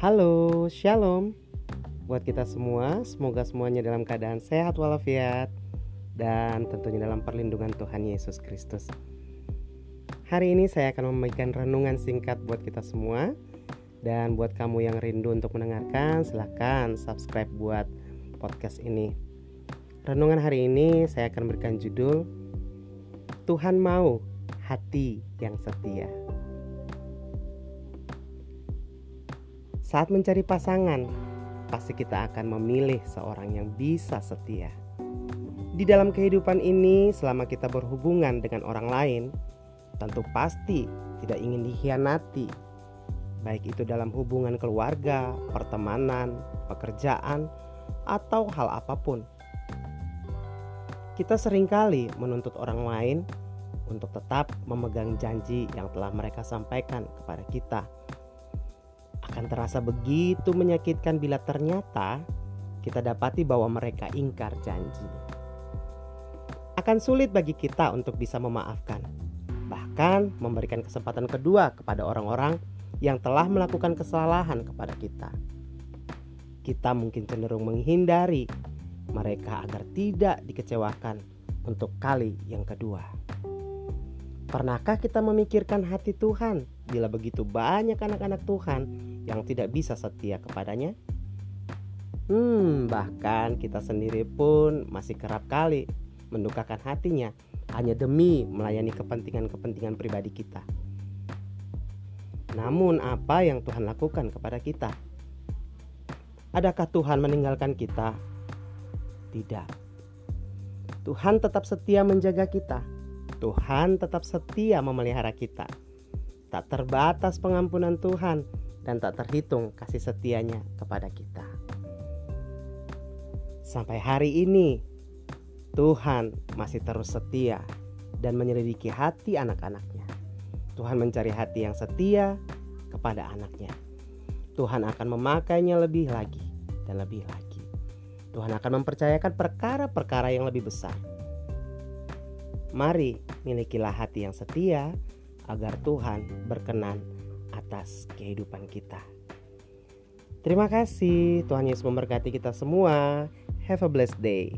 Halo, Shalom. Buat kita semua, semoga semuanya dalam keadaan sehat walafiat Dan tentunya dalam perlindungan Tuhan Yesus Kristus. Hari ini saya akan membagikan renungan singkat buat kita semua. Dan buat kamu yang rindu untuk mendengarkan, silahkan subscribe buat podcast ini. Renungan hari ini saya akan berikan judul Tuhan mau hati yang setia. Saat mencari pasangan, pasti kita akan memilih seorang yang bisa setia. Di dalam kehidupan ini, selama kita berhubungan dengan orang lain, tentu pasti tidak ingin dikhianati, baik itu dalam hubungan keluarga, pertemanan, pekerjaan, atau hal apa pun. Kita sering kali menuntut orang lain untuk tetap memegang janji yang telah mereka sampaikan kepada kita akan terasa begitu menyakitkan bila ternyata kita dapati bahwa mereka ingkar janji. Akan sulit bagi kita untuk bisa memaafkan, bahkan memberikan kesempatan kedua kepada orang-orang yang telah melakukan kesalahan kepada kita. Kita mungkin cenderung menghindari mereka agar tidak dikecewakan untuk kali yang kedua. Pernahkah kita memikirkan hati Tuhan bila begitu banyak anak-anak Tuhan yang tidak bisa setia kepadanya? Hmm, bahkan kita sendiri pun masih kerap kali mendukakan hatinya hanya demi melayani kepentingan-kepentingan pribadi kita. Namun, apa yang Tuhan lakukan kepada kita? Adakah Tuhan meninggalkan kita? Tidak. Tuhan tetap setia menjaga kita Tuhan tetap setia memelihara kita. Tak terbatas pengampunan Tuhan dan tak terhitung kasih setianya kepada kita. Sampai hari ini, Tuhan masih terus setia dan menyelidiki hati anak-anaknya. Tuhan mencari hati yang setia kepada anaknya. Tuhan akan memakainya lebih lagi dan lebih lagi. Tuhan akan mempercayakan perkara-perkara yang lebih besar Mari milikilah hati yang setia agar Tuhan berkenan atas kehidupan kita. Terima kasih, Tuhan Yesus memberkati kita semua. Have a blessed day.